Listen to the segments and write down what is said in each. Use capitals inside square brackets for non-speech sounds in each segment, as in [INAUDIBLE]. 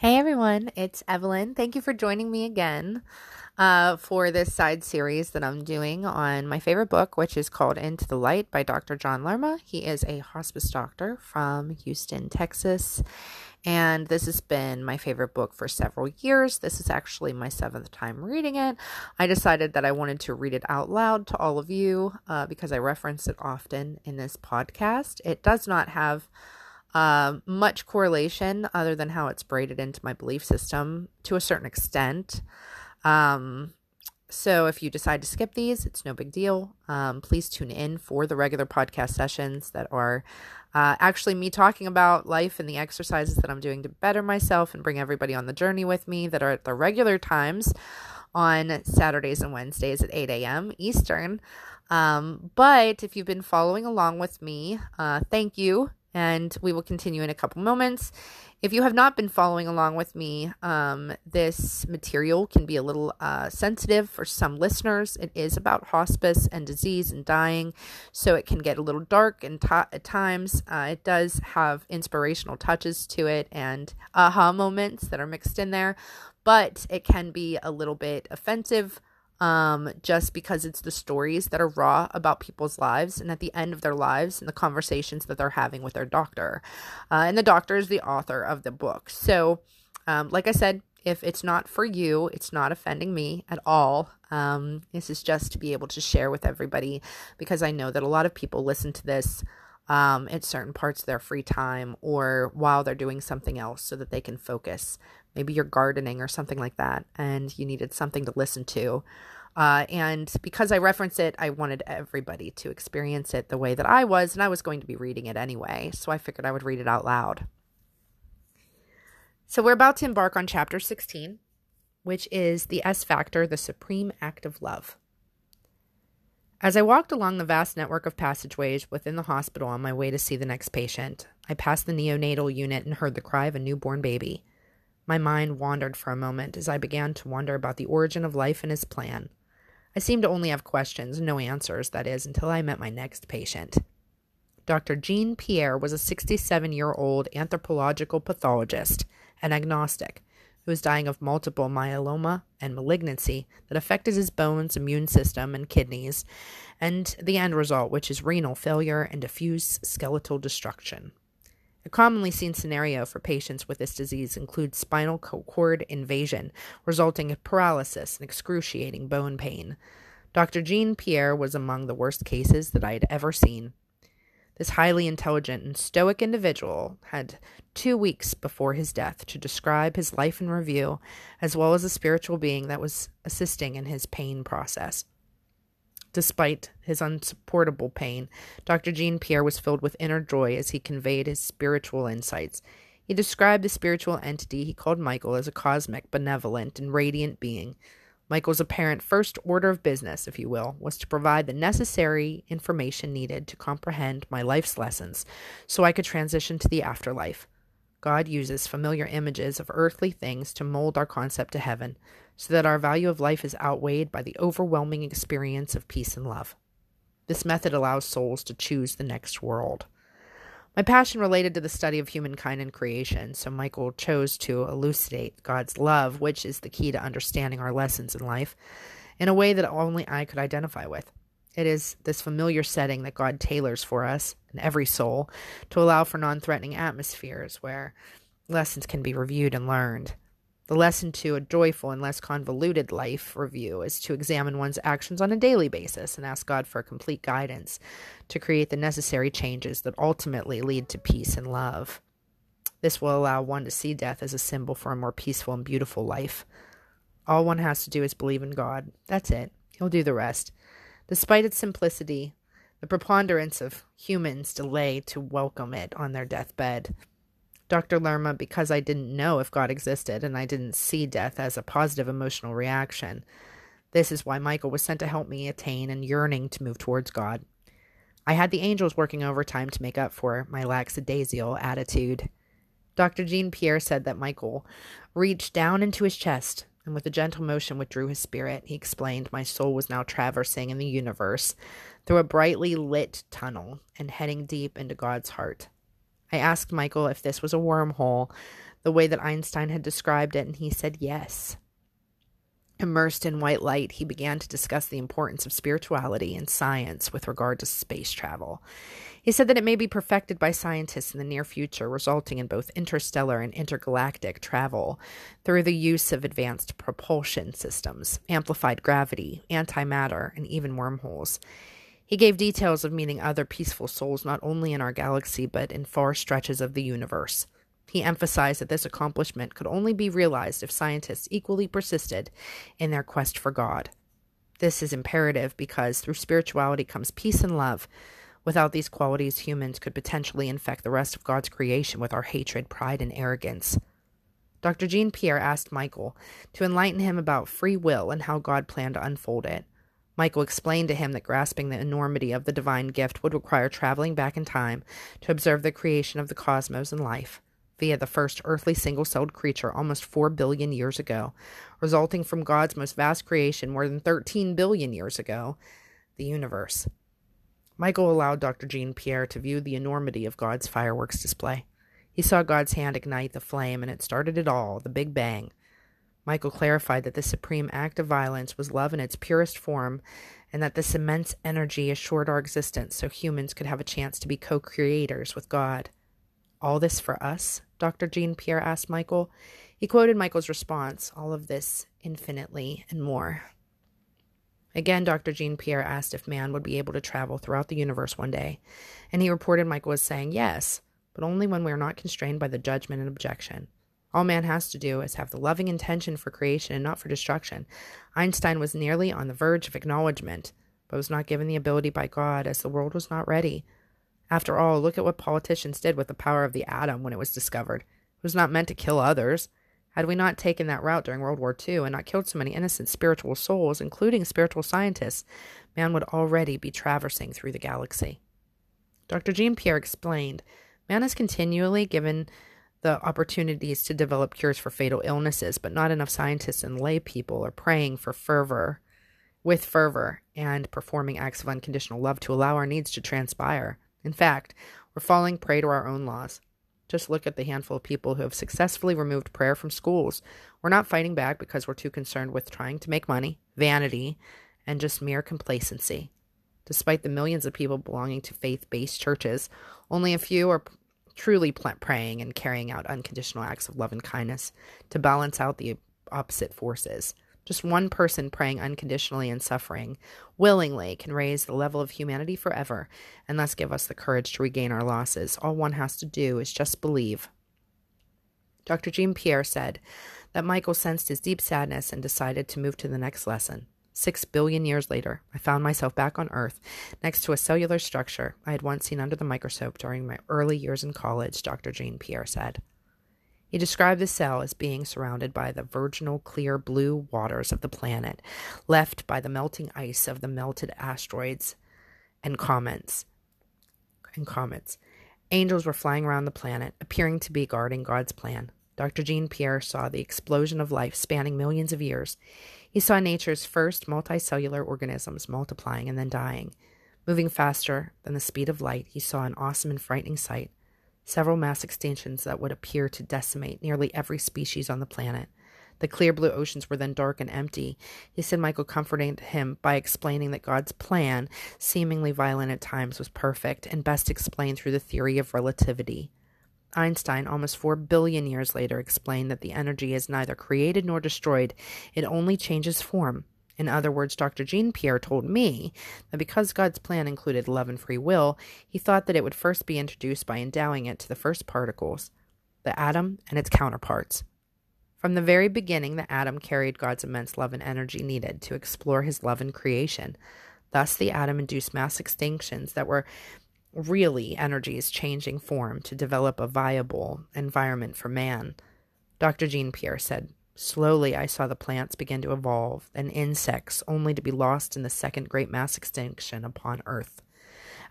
Hey everyone, it's Evelyn. Thank you for joining me again uh, for this side series that I'm doing on my favorite book, which is called Into the Light by Dr. John Lerma. He is a hospice doctor from Houston, Texas, and this has been my favorite book for several years. This is actually my seventh time reading it. I decided that I wanted to read it out loud to all of you uh, because I reference it often in this podcast. It does not have um, much correlation other than how it's braided into my belief system to a certain extent. Um, so if you decide to skip these, it's no big deal. Um, please tune in for the regular podcast sessions that are uh, actually me talking about life and the exercises that I'm doing to better myself and bring everybody on the journey with me that are at the regular times on Saturdays and Wednesdays at 8 a.m. Eastern. Um, but if you've been following along with me, uh, thank you and we will continue in a couple moments. If you have not been following along with me, um, this material can be a little uh, sensitive for some listeners. It is about hospice and disease and dying, so it can get a little dark and at times. Uh, it does have inspirational touches to it and aha moments that are mixed in there, but it can be a little bit offensive um, just because it's the stories that are raw about people's lives and at the end of their lives and the conversations that they're having with their doctor. Uh, and the doctor is the author of the book. So, um, like I said, if it's not for you, it's not offending me at all. Um, this is just to be able to share with everybody because I know that a lot of people listen to this um, at certain parts of their free time or while they're doing something else so that they can focus. Maybe you're gardening or something like that and you needed something to listen to. Uh, and because I reference it, I wanted everybody to experience it the way that I was, and I was going to be reading it anyway, so I figured I would read it out loud. So we're about to embark on chapter 16, which is the S Factor, the supreme act of love. As I walked along the vast network of passageways within the hospital on my way to see the next patient, I passed the neonatal unit and heard the cry of a newborn baby. My mind wandered for a moment as I began to wonder about the origin of life and his plan. I seemed to only have questions, no answers, that is, until I met my next patient. Dr. Jean Pierre was a 67 year old anthropological pathologist and agnostic who was dying of multiple myeloma and malignancy that affected his bones, immune system, and kidneys, and the end result, which is renal failure and diffuse skeletal destruction. A commonly seen scenario for patients with this disease includes spinal cord invasion, resulting in paralysis and excruciating bone pain. Dr. Jean Pierre was among the worst cases that I had ever seen. This highly intelligent and stoic individual had two weeks before his death to describe his life in review, as well as a spiritual being that was assisting in his pain process. Despite his unsupportable pain, Dr. Jean Pierre was filled with inner joy as he conveyed his spiritual insights. He described the spiritual entity he called Michael as a cosmic, benevolent, and radiant being Michael's apparent first order of business, if you will, was to provide the necessary information needed to comprehend my life's lessons so I could transition to the afterlife. God uses familiar images of earthly things to mold our concept to heaven so that our value of life is outweighed by the overwhelming experience of peace and love. This method allows souls to choose the next world. My passion related to the study of humankind and creation, so Michael chose to elucidate God's love, which is the key to understanding our lessons in life, in a way that only I could identify with. It is this familiar setting that God tailors for us and every soul to allow for non threatening atmospheres where lessons can be reviewed and learned. The lesson to a joyful and less convoluted life review is to examine one's actions on a daily basis and ask God for complete guidance to create the necessary changes that ultimately lead to peace and love. This will allow one to see death as a symbol for a more peaceful and beautiful life. All one has to do is believe in God. That's it. He'll do the rest. Despite its simplicity, the preponderance of humans delay to welcome it on their deathbed. Dr. Lerma because I didn't know if God existed and I didn't see death as a positive emotional reaction. This is why Michael was sent to help me attain and yearning to move towards God. I had the angels working overtime to make up for my lackadaisical attitude. Dr. Jean Pierre said that Michael reached down into his chest and with a gentle motion withdrew his spirit. He explained my soul was now traversing in the universe through a brightly lit tunnel and heading deep into God's heart. I asked Michael if this was a wormhole the way that Einstein had described it, and he said yes. Immersed in white light, he began to discuss the importance of spirituality and science with regard to space travel. He said that it may be perfected by scientists in the near future, resulting in both interstellar and intergalactic travel through the use of advanced propulsion systems, amplified gravity, antimatter, and even wormholes. He gave details of meeting other peaceful souls not only in our galaxy but in far stretches of the universe. He emphasized that this accomplishment could only be realized if scientists equally persisted in their quest for God. This is imperative because through spirituality comes peace and love. Without these qualities, humans could potentially infect the rest of God's creation with our hatred, pride, and arrogance. Dr. Jean Pierre asked Michael to enlighten him about free will and how God planned to unfold it. Michael explained to him that grasping the enormity of the divine gift would require traveling back in time to observe the creation of the cosmos and life via the first earthly single celled creature almost 4 billion years ago, resulting from God's most vast creation more than 13 billion years ago, the universe. Michael allowed Dr. Jean Pierre to view the enormity of God's fireworks display. He saw God's hand ignite the flame, and it started it all the Big Bang. Michael clarified that the supreme act of violence was love in its purest form, and that this immense energy assured our existence so humans could have a chance to be co creators with God. All this for us? Dr. Jean Pierre asked Michael. He quoted Michael's response All of this, infinitely, and more. Again, Dr. Jean Pierre asked if man would be able to travel throughout the universe one day, and he reported Michael was saying yes, but only when we are not constrained by the judgment and objection. All man has to do is have the loving intention for creation and not for destruction. Einstein was nearly on the verge of acknowledgement, but was not given the ability by God as the world was not ready. After all, look at what politicians did with the power of the atom when it was discovered. It was not meant to kill others. Had we not taken that route during World War II and not killed so many innocent spiritual souls, including spiritual scientists, man would already be traversing through the galaxy. Dr. Jean Pierre explained man is continually given the opportunities to develop cures for fatal illnesses, but not enough scientists and lay people are praying for fervor, with fervor, and performing acts of unconditional love to allow our needs to transpire. In fact, we're falling prey to our own laws. Just look at the handful of people who have successfully removed prayer from schools. We're not fighting back because we're too concerned with trying to make money, vanity, and just mere complacency. Despite the millions of people belonging to faith based churches, only a few are truly praying and carrying out unconditional acts of love and kindness to balance out the opposite forces. Just one person praying unconditionally and suffering willingly can raise the level of humanity forever and thus give us the courage to regain our losses. All one has to do is just believe. Dr. Jean Pierre said that Michael sensed his deep sadness and decided to move to the next lesson. Six billion years later, I found myself back on Earth next to a cellular structure I had once seen under the microscope during my early years in college, Dr. Jean Pierre said. He described the cell as being surrounded by the virginal clear blue waters of the planet, left by the melting ice of the melted asteroids and comets. And comets. Angels were flying around the planet, appearing to be guarding God's plan. Dr. Jean Pierre saw the explosion of life spanning millions of years. He saw nature's first multicellular organisms multiplying and then dying. Moving faster than the speed of light, he saw an awesome and frightening sight several mass extinctions that would appear to decimate nearly every species on the planet. The clear blue oceans were then dark and empty. He said Michael comforted him by explaining that God's plan, seemingly violent at times, was perfect and best explained through the theory of relativity. Einstein, almost four billion years later, explained that the energy is neither created nor destroyed, it only changes form. In other words, Dr. Jean Pierre told me that because God's plan included love and free will, he thought that it would first be introduced by endowing it to the first particles, the atom and its counterparts. From the very beginning, the atom carried God's immense love and energy needed to explore his love in creation. Thus, the atom induced mass extinctions that were really energies changing form to develop a viable environment for man. Dr. Jean Pierre said, Slowly, I saw the plants begin to evolve, and insects, only to be lost in the second great mass extinction upon Earth.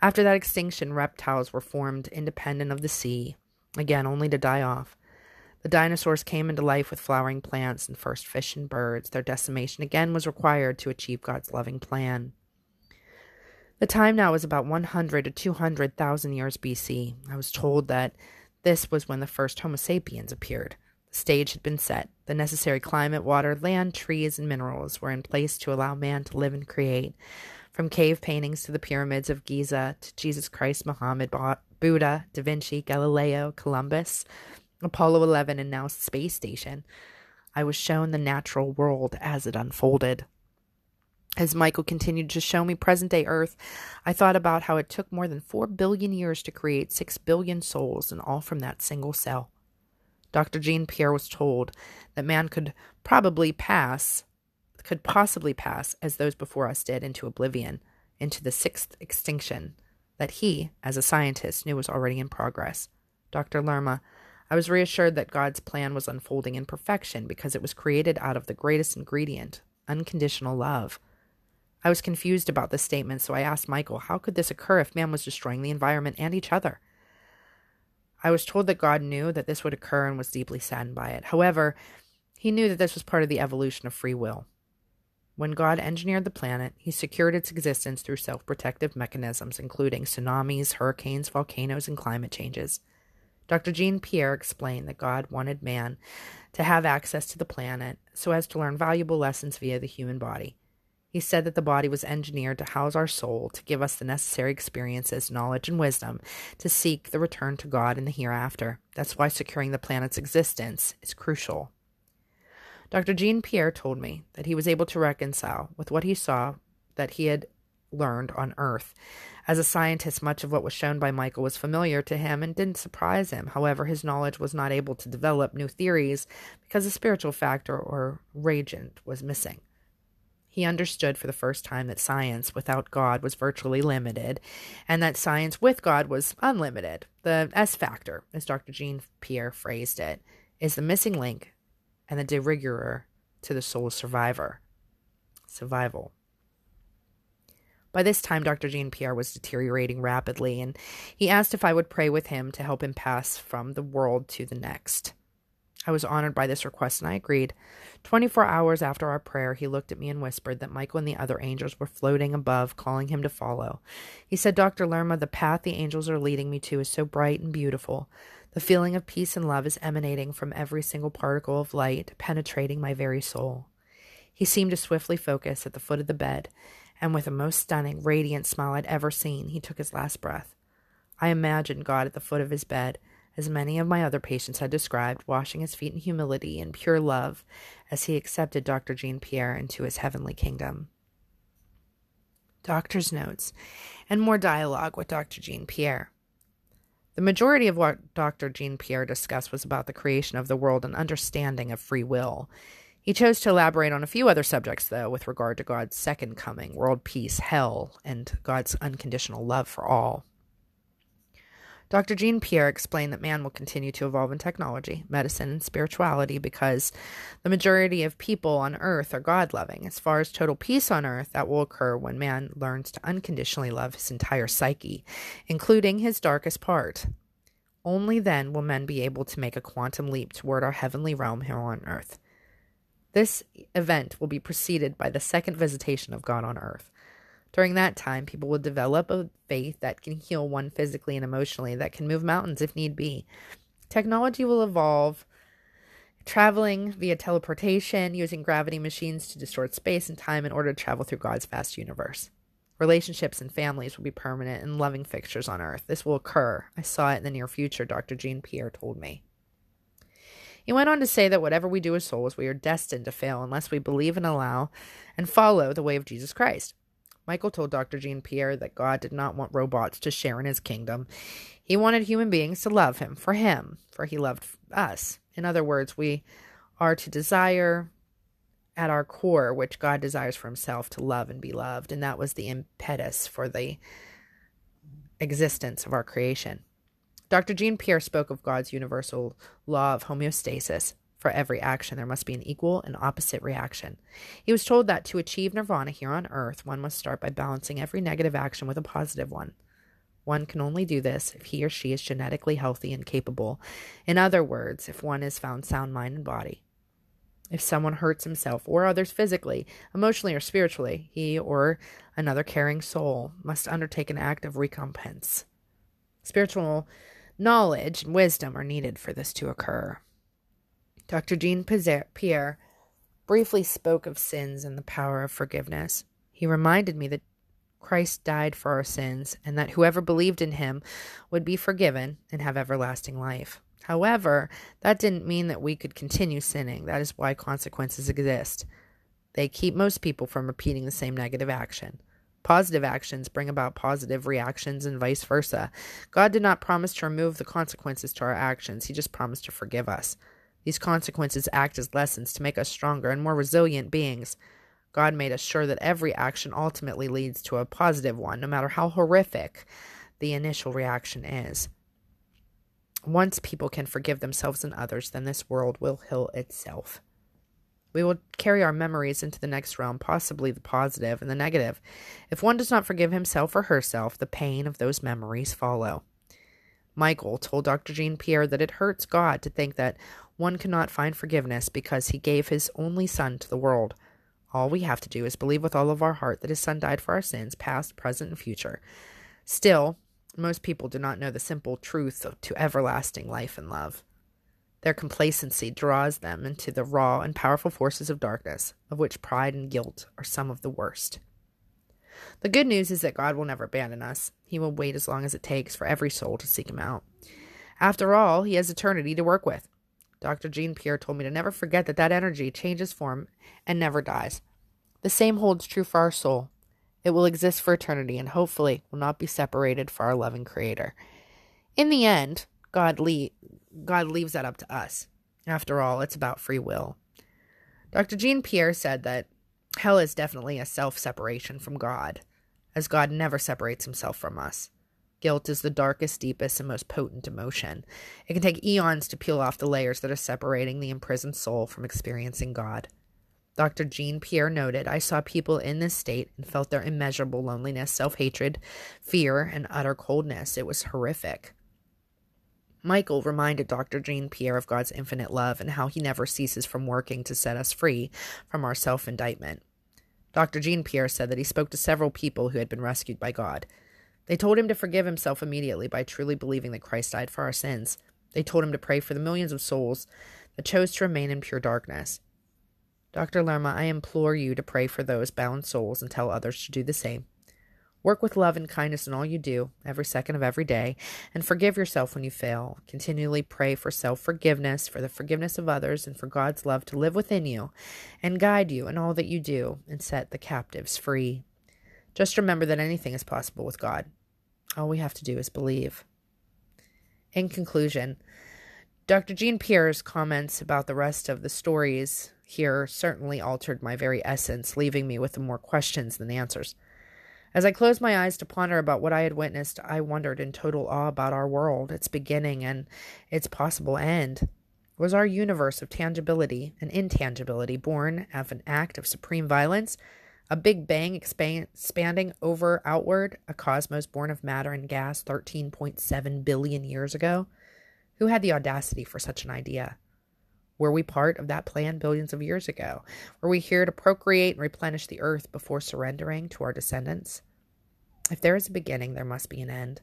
After that extinction, reptiles were formed independent of the sea, again, only to die off. The dinosaurs came into life with flowering plants and first fish and birds. Their decimation again was required to achieve God's loving plan. The time now was about 100 to 200,000 years BC. I was told that This was when the first Homo sapiens appeared. The stage had been set. The necessary climate, water, land, trees, and minerals were in place to allow man to live and create. From cave paintings to the pyramids of Giza to Jesus Christ, Muhammad, Buddha, Da Vinci, Galileo, Columbus, Apollo 11, and now space station, I was shown the natural world as it unfolded. As Michael continued to show me present day Earth, I thought about how it took more than 4 billion years to create 6 billion souls, and all from that single cell. Dr. Jean Pierre was told that man could probably pass, could possibly pass, as those before us did, into oblivion, into the sixth extinction that he, as a scientist, knew was already in progress. Dr. Lerma, I was reassured that God's plan was unfolding in perfection because it was created out of the greatest ingredient, unconditional love. I was confused about this statement, so I asked Michael, how could this occur if man was destroying the environment and each other? I was told that God knew that this would occur and was deeply saddened by it. However, he knew that this was part of the evolution of free will. When God engineered the planet, he secured its existence through self protective mechanisms, including tsunamis, hurricanes, volcanoes, and climate changes. Dr. Jean Pierre explained that God wanted man to have access to the planet so as to learn valuable lessons via the human body. He said that the body was engineered to house our soul, to give us the necessary experiences, knowledge, and wisdom to seek the return to God in the hereafter. That's why securing the planet's existence is crucial. Dr. Jean Pierre told me that he was able to reconcile with what he saw that he had learned on Earth. As a scientist, much of what was shown by Michael was familiar to him and didn't surprise him. However, his knowledge was not able to develop new theories because the spiritual factor or reagent was missing. He understood for the first time that science without God was virtually limited, and that science with God was unlimited. The S factor, as Dr. Jean Pierre phrased it, is the missing link and the de rigueur to the soul's survivor. Survival. By this time, Dr. Jean Pierre was deteriorating rapidly, and he asked if I would pray with him to help him pass from the world to the next. I was honored by this request and I agreed. Twenty four hours after our prayer, he looked at me and whispered that Michael and the other angels were floating above, calling him to follow. He said, Dr. Lerma, the path the angels are leading me to is so bright and beautiful. The feeling of peace and love is emanating from every single particle of light, penetrating my very soul. He seemed to swiftly focus at the foot of the bed, and with the most stunning, radiant smile I'd ever seen, he took his last breath. I imagined God at the foot of his bed as many of my other patients had described, washing his feet in humility and pure love as he accepted Dr. Jean Pierre into his heavenly kingdom. Doctor's notes and more dialogue with Dr. Jean Pierre. The majority of what Dr. Jean Pierre discussed was about the creation of the world and understanding of free will. He chose to elaborate on a few other subjects, though, with regard to God's second coming, world peace, hell, and God's unconditional love for all. Dr. Jean Pierre explained that man will continue to evolve in technology, medicine, and spirituality because the majority of people on earth are God loving. As far as total peace on earth, that will occur when man learns to unconditionally love his entire psyche, including his darkest part. Only then will men be able to make a quantum leap toward our heavenly realm here on earth. This event will be preceded by the second visitation of God on earth. During that time, people will develop a faith that can heal one physically and emotionally, that can move mountains if need be. Technology will evolve, traveling via teleportation, using gravity machines to distort space and time in order to travel through God's vast universe. Relationships and families will be permanent and loving fixtures on earth. This will occur. I saw it in the near future, Dr. Jean Pierre told me. He went on to say that whatever we do as souls, we are destined to fail unless we believe and allow and follow the way of Jesus Christ. Michael told Dr. Jean Pierre that God did not want robots to share in his kingdom. He wanted human beings to love him for him, for he loved us. In other words, we are to desire at our core, which God desires for himself, to love and be loved. And that was the impetus for the existence of our creation. Dr. Jean Pierre spoke of God's universal law of homeostasis, for every action, there must be an equal and opposite reaction. He was told that to achieve nirvana here on earth, one must start by balancing every negative action with a positive one. One can only do this if he or she is genetically healthy and capable. In other words, if one is found sound mind and body. If someone hurts himself or others physically, emotionally, or spiritually, he or another caring soul must undertake an act of recompense. Spiritual Knowledge and wisdom are needed for this to occur. Dr. Jean Pierre briefly spoke of sins and the power of forgiveness. He reminded me that Christ died for our sins and that whoever believed in him would be forgiven and have everlasting life. However, that didn't mean that we could continue sinning. That is why consequences exist. They keep most people from repeating the same negative action. Positive actions bring about positive reactions and vice versa. God did not promise to remove the consequences to our actions, He just promised to forgive us. These consequences act as lessons to make us stronger and more resilient beings. God made us sure that every action ultimately leads to a positive one, no matter how horrific the initial reaction is. Once people can forgive themselves and others, then this world will heal itself. We will carry our memories into the next realm, possibly the positive and the negative. If one does not forgive himself or herself, the pain of those memories follow. Michael told Dr. Jean Pierre that it hurts God to think that one cannot find forgiveness because he gave his only son to the world. All we have to do is believe with all of our heart that his son died for our sins, past, present, and future. Still, most people do not know the simple truth to everlasting life and love. Their complacency draws them into the raw and powerful forces of darkness, of which pride and guilt are some of the worst. The good news is that God will never abandon us. He will wait as long as it takes for every soul to seek Him out. After all, He has eternity to work with. Dr. Jean Pierre told me to never forget that that energy changes form and never dies. The same holds true for our soul. It will exist for eternity and hopefully will not be separated from our loving Creator. In the end, God le- God leaves that up to us. After all, it's about free will. Dr. Jean Pierre said that hell is definitely a self separation from God, as God never separates himself from us. Guilt is the darkest, deepest, and most potent emotion. It can take eons to peel off the layers that are separating the imprisoned soul from experiencing God. Dr. Jean Pierre noted, I saw people in this state and felt their immeasurable loneliness, self hatred, fear, and utter coldness. It was horrific. Michael reminded Dr. Jean Pierre of God's infinite love and how he never ceases from working to set us free from our self indictment. Dr. Jean Pierre said that he spoke to several people who had been rescued by God. They told him to forgive himself immediately by truly believing that Christ died for our sins. They told him to pray for the millions of souls that chose to remain in pure darkness. Dr. Lerma, I implore you to pray for those bound souls and tell others to do the same. Work with love and kindness in all you do, every second of every day, and forgive yourself when you fail. Continually pray for self forgiveness, for the forgiveness of others, and for God's love to live within you and guide you in all that you do and set the captives free. Just remember that anything is possible with God. All we have to do is believe. In conclusion, Dr. Jean Pierre's comments about the rest of the stories here certainly altered my very essence, leaving me with more questions than answers. As I closed my eyes to ponder about what I had witnessed, I wondered in total awe about our world, its beginning, and its possible end. Was our universe of tangibility and intangibility born of an act of supreme violence? A big bang expanding over outward, a cosmos born of matter and gas 13.7 billion years ago? Who had the audacity for such an idea? Were we part of that plan billions of years ago? Were we here to procreate and replenish the earth before surrendering to our descendants? If there is a beginning, there must be an end.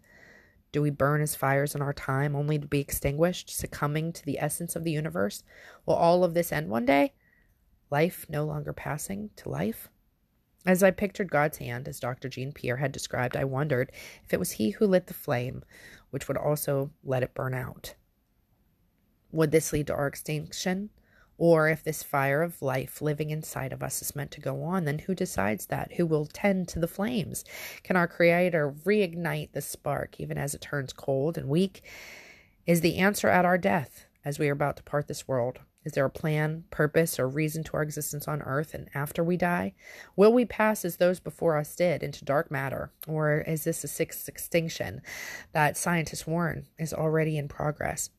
Do we burn as fires in our time only to be extinguished, succumbing to the essence of the universe? Will all of this end one day? Life no longer passing to life? As I pictured God's hand, as Dr. Jean Pierre had described, I wondered if it was He who lit the flame, which would also let it burn out. Would this lead to our extinction? Or if this fire of life living inside of us is meant to go on, then who decides that? Who will tend to the flames? Can our Creator reignite the spark even as it turns cold and weak? Is the answer at our death as we are about to part this world? Is there a plan, purpose, or reason to our existence on earth and after we die? Will we pass as those before us did into dark matter? Or is this a sixth extinction that scientists warn is already in progress?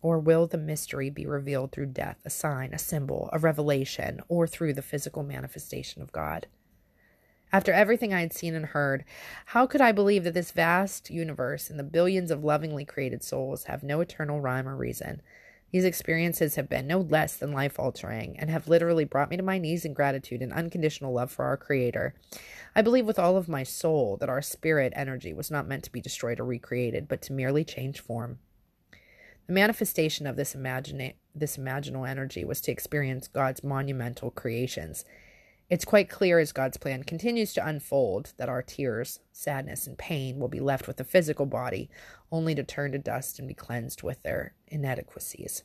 Or will the mystery be revealed through death, a sign, a symbol, a revelation, or through the physical manifestation of God? After everything I had seen and heard, how could I believe that this vast universe and the billions of lovingly created souls have no eternal rhyme or reason? These experiences have been no less than life altering and have literally brought me to my knees in gratitude and unconditional love for our Creator. I believe with all of my soul that our spirit energy was not meant to be destroyed or recreated, but to merely change form. The manifestation of this, imagina- this imaginal energy was to experience God's monumental creations. It's quite clear as God's plan continues to unfold that our tears, sadness, and pain will be left with the physical body, only to turn to dust and be cleansed with their inadequacies.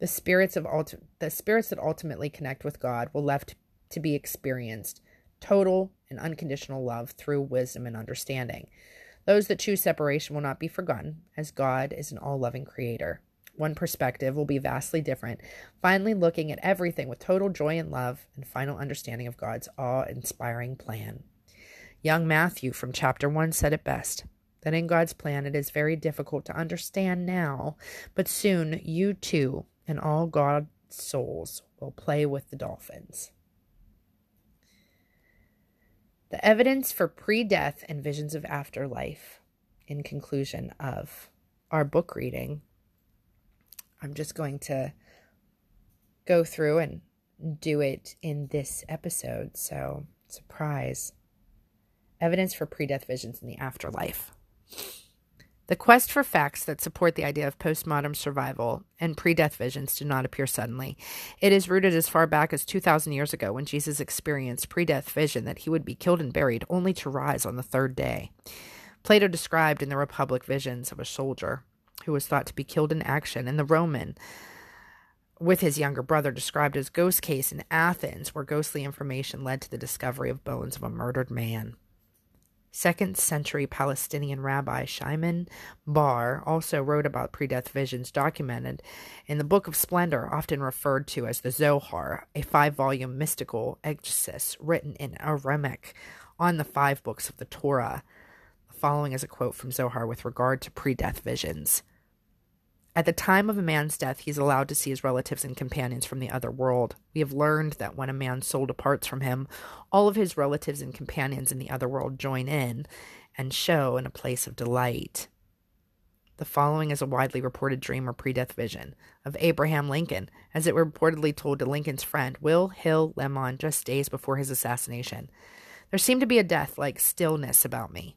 The spirits of ulti- the spirits that ultimately connect with God will left to be experienced total and unconditional love through wisdom and understanding. Those that choose separation will not be forgotten, as God is an all loving creator. One perspective will be vastly different, finally looking at everything with total joy and love and final understanding of God's awe inspiring plan. Young Matthew from chapter 1 said it best that in God's plan it is very difficult to understand now, but soon you too and all God's souls will play with the dolphins. The evidence for pre death and visions of afterlife, in conclusion of our book reading, I'm just going to go through and do it in this episode. So, surprise. Evidence for pre death visions in the afterlife. The quest for facts that support the idea of postmodern survival and pre death visions do not appear suddenly. It is rooted as far back as 2,000 years ago when Jesus experienced pre death vision that he would be killed and buried only to rise on the third day. Plato described in the Republic visions of a soldier who was thought to be killed in action, and the Roman with his younger brother described as ghost case in Athens, where ghostly information led to the discovery of bones of a murdered man. Second century Palestinian rabbi Shimon Bar also wrote about pre death visions documented in the Book of Splendor, often referred to as the Zohar, a five volume mystical exegesis written in Aramaic on the five books of the Torah. Following is a quote from Zohar with regard to pre death visions. At the time of a man's death, he is allowed to see his relatives and companions from the other world. We have learned that when a man's soul departs from him, all of his relatives and companions in the other world join in and show in a place of delight. The following is a widely reported dream or pre death vision of Abraham Lincoln, as it reportedly told to Lincoln's friend Will Hill Lemon just days before his assassination. There seemed to be a death like stillness about me.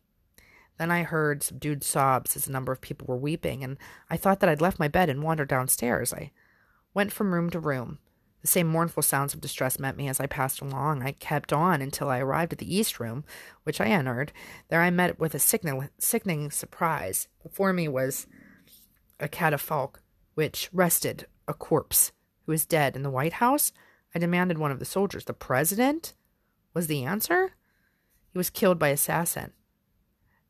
Then I heard subdued sobs as a number of people were weeping, and I thought that I'd left my bed and wandered downstairs. I went from room to room. The same mournful sounds of distress met me as I passed along. I kept on until I arrived at the east room, which I entered. There I met with a sickening, surprise. Before me was a catafalque, which rested a corpse who was dead in the White House. I demanded one of the soldiers. The president was the answer. He was killed by assassin.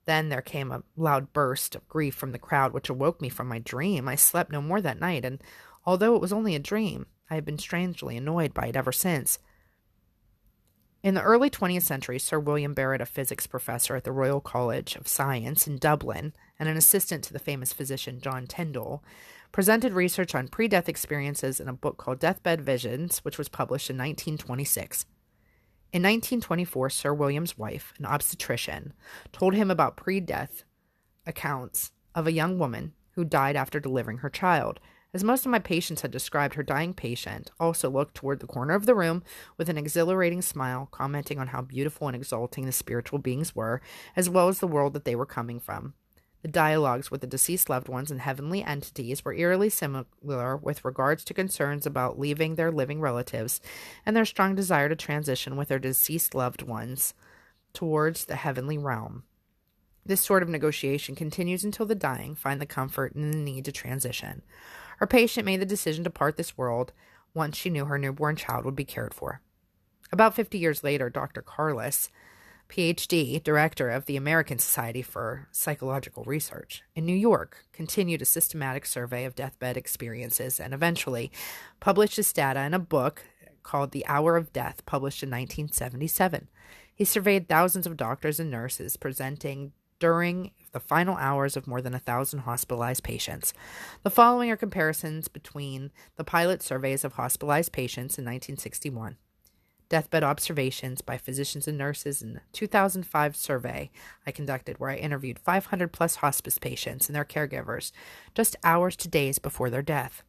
Then there came a loud burst of grief from the crowd, which awoke me from my dream. I slept no more that night, and although it was only a dream, I have been strangely annoyed by it ever since. In the early 20th century, Sir William Barrett, a physics professor at the Royal College of Science in Dublin and an assistant to the famous physician John Tyndall, presented research on pre death experiences in a book called Deathbed Visions, which was published in 1926. In 1924, Sir William's wife, an obstetrician, told him about pre death accounts of a young woman who died after delivering her child. As most of my patients had described, her dying patient also looked toward the corner of the room with an exhilarating smile, commenting on how beautiful and exalting the spiritual beings were, as well as the world that they were coming from. The dialogues with the deceased loved ones and heavenly entities were eerily similar with regards to concerns about leaving their living relatives and their strong desire to transition with their deceased loved ones towards the heavenly realm. This sort of negotiation continues until the dying find the comfort in the need to transition. Her patient made the decision to part this world once she knew her newborn child would be cared for. About 50 years later, Dr. Karlis PhD, director of the American Society for Psychological Research in New York, continued a systematic survey of deathbed experiences and eventually published his data in a book called The Hour of Death, published in 1977. He surveyed thousands of doctors and nurses presenting during the final hours of more than a thousand hospitalized patients. The following are comparisons between the pilot surveys of hospitalized patients in 1961 deathbed observations by physicians and nurses in the 2005 survey I conducted, where I interviewed 500 plus hospice patients and their caregivers just hours to days before their death.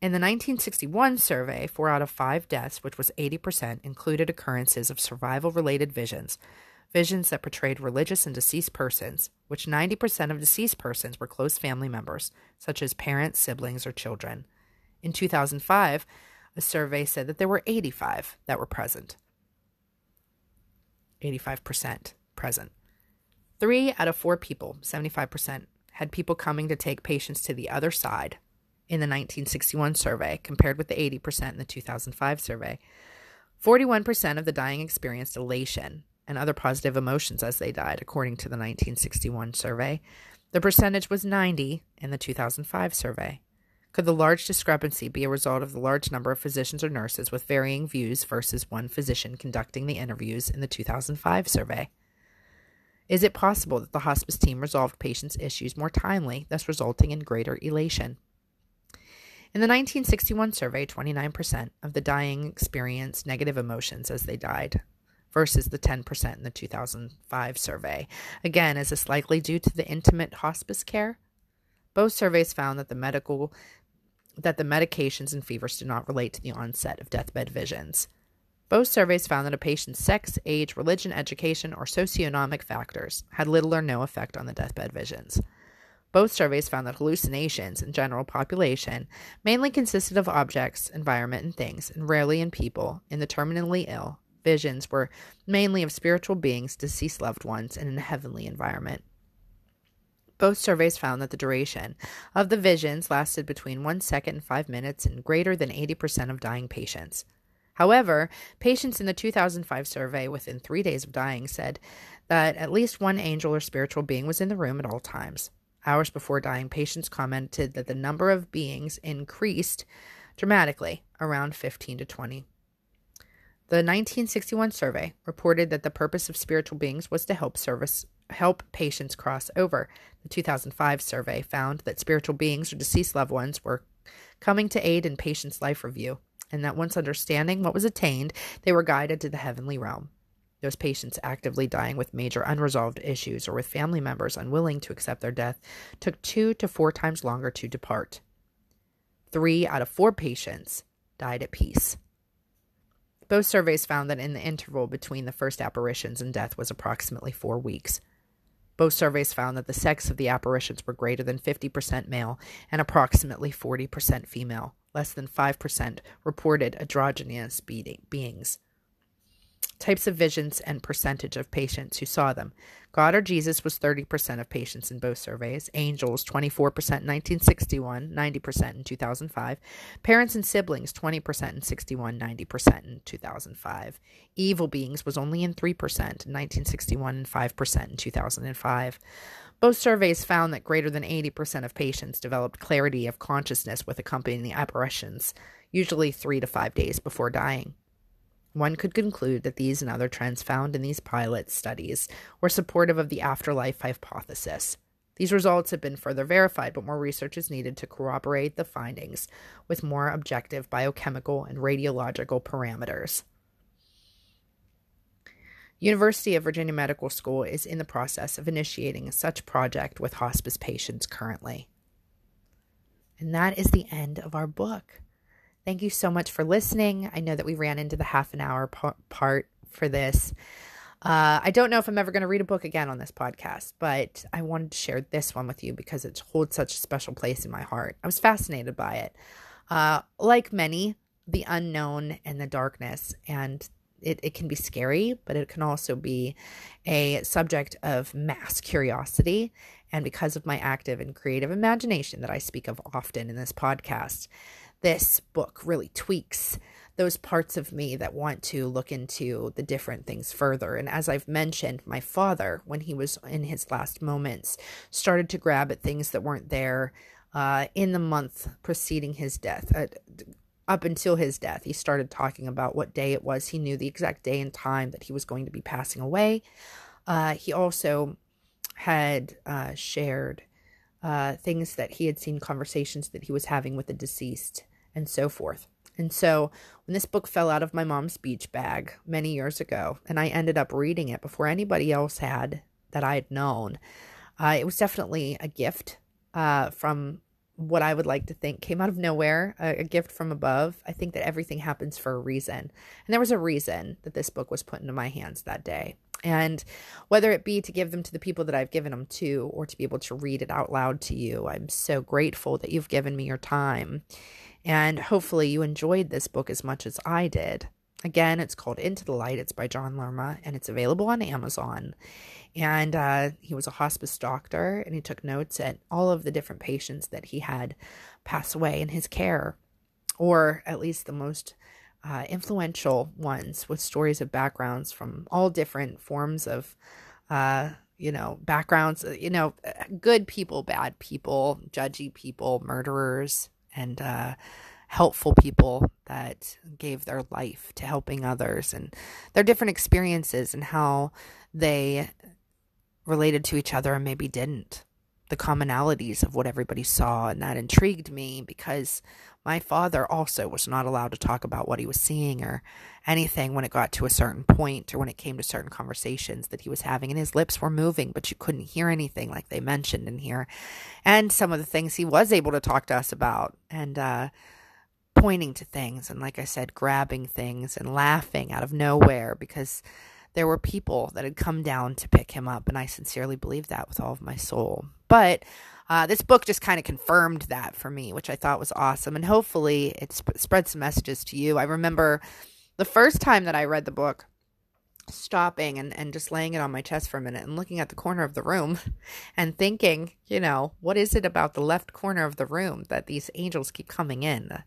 In the 1961 survey, four out of five deaths, which was 80%, included occurrences of survival related visions. visions that portrayed religious and deceased persons, which 90% of deceased persons were close family members, such as parents, siblings, or children. In 2005, a survey said that there were 85 that were present. 85% present. Three out of four people, 75%, had people coming to take patients to the other side in the 1961 survey, compared with the 80% in the 2005 survey. 41% of the dying experienced elation and other positive emotions as they died, according to the 1961 survey. The percentage was 90 in the 2005 survey. Could the large discrepancy be a result of the large number of physicians or nurses with varying views versus one physician conducting the interviews in the 2005 survey? Is it possible that the hospice team resolved patients' issues more timely, thus resulting in greater elation? In the 1961 survey, 29% of the dying experienced negative emotions as they died, versus the 10% in the 2005 survey. Again, is this likely due to the intimate hospice care? Both surveys found that the medical that the medications and fevers do not relate to the onset of deathbed visions. Both surveys found that a patient's sex, age, religion, education, or socioeconomic factors had little or no effect on the deathbed visions. Both surveys found that hallucinations in general population mainly consisted of objects, environment, and things, and rarely in people. In the terminally ill, visions were mainly of spiritual beings, deceased loved ones, and in a heavenly environment. Both surveys found that the duration of the visions lasted between one second and five minutes in greater than 80% of dying patients. However, patients in the 2005 survey within three days of dying said that at least one angel or spiritual being was in the room at all times. Hours before dying, patients commented that the number of beings increased dramatically, around 15 to 20. The 1961 survey reported that the purpose of spiritual beings was to help service help patients cross over. The 2005 survey found that spiritual beings or deceased loved ones were coming to aid in patients' life review and that once understanding what was attained, they were guided to the heavenly realm. Those patients actively dying with major unresolved issues or with family members unwilling to accept their death took two to four times longer to depart. Three out of four patients died at peace. Both surveys found that in the interval between the first apparitions and death was approximately four weeks. Both surveys found that the sex of the apparitions were greater than 50% male and approximately 40% female less than 5% reported androgynous beings. Types of visions and percentage of patients who saw them. God or Jesus was 30% of patients in both surveys. Angels, 24% in 1961, 90% in 2005. Parents and siblings, 20% in 61, 90% in 2005. Evil beings was only in 3% in 1961 and 5% in 2005. Both surveys found that greater than 80% of patients developed clarity of consciousness with accompanying apparitions, usually three to five days before dying. One could conclude that these and other trends found in these pilot studies were supportive of the afterlife hypothesis. These results have been further verified, but more research is needed to corroborate the findings with more objective biochemical and radiological parameters. University of Virginia Medical School is in the process of initiating such project with hospice patients currently. And that is the end of our book. Thank you so much for listening. I know that we ran into the half an hour part for this. Uh, I don't know if I'm ever going to read a book again on this podcast, but I wanted to share this one with you because it holds such a special place in my heart. I was fascinated by it. Uh, like many, the unknown and the darkness and it, it can be scary, but it can also be a subject of mass curiosity. And because of my active and creative imagination that I speak of often in this podcast, this book really tweaks those parts of me that want to look into the different things further. And as I've mentioned, my father, when he was in his last moments, started to grab at things that weren't there uh, in the month preceding his death. Uh, up until his death, he started talking about what day it was. He knew the exact day and time that he was going to be passing away. Uh, he also had uh, shared uh, things that he had seen, conversations that he was having with the deceased, and so forth. And so, when this book fell out of my mom's beach bag many years ago, and I ended up reading it before anybody else had that I had known, uh, it was definitely a gift uh, from what I would like to think came out of nowhere, a, a, gift from above. I think that everything happens for a reason. And there was a reason that this book was put into my hands that day. And whether it be to give them to the people that I've given them to or to be able to read it out loud to you, I'm so grateful that you've given me your time. And hopefully you enjoyed this book as much as I did. Again, it's called Into the Light. It's by John Lerma and it's available on Amazon. And uh, he was a hospice doctor and he took notes at all of the different patients that he had pass away in his care, or at least the most uh, influential ones with stories of backgrounds from all different forms of, uh, you know, backgrounds, you know, good people, bad people, judgy people, murderers, and uh, helpful people that gave their life to helping others and their different experiences and how they related to each other and maybe didn't. The commonalities of what everybody saw, and that intrigued me because my father also was not allowed to talk about what he was seeing or anything when it got to a certain point or when it came to certain conversations that he was having. And his lips were moving, but you couldn't hear anything like they mentioned in here. And some of the things he was able to talk to us about and uh, pointing to things. And like I said, grabbing things and laughing out of nowhere because there were people that had come down to pick him up, and I sincerely believe that with all of my soul. But uh, this book just kind of confirmed that for me, which I thought was awesome, and hopefully it sp- spread some messages to you. I remember the first time that I read the book, stopping and, and just laying it on my chest for a minute and looking at the corner of the room [LAUGHS] and thinking, you know, what is it about the left corner of the room that these angels keep coming in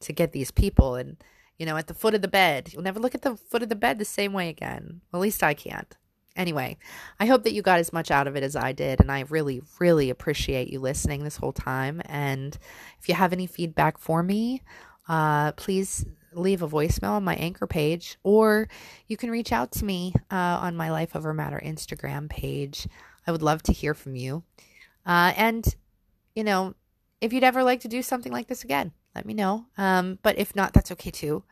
to get these people? And you know, at the foot of the bed. You'll never look at the foot of the bed the same way again. Well, at least I can't. Anyway, I hope that you got as much out of it as I did. And I really, really appreciate you listening this whole time. And if you have any feedback for me, uh, please leave a voicemail on my anchor page, or you can reach out to me uh, on my Life Over Matter Instagram page. I would love to hear from you. Uh, and, you know, if you'd ever like to do something like this again, let me know. Um, but if not, that's okay too.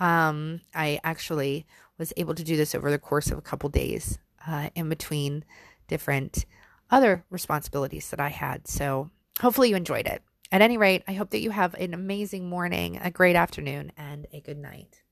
Um, I actually was able to do this over the course of a couple days uh, in between different other responsibilities that I had. So hopefully you enjoyed it. At any rate, I hope that you have an amazing morning, a great afternoon, and a good night.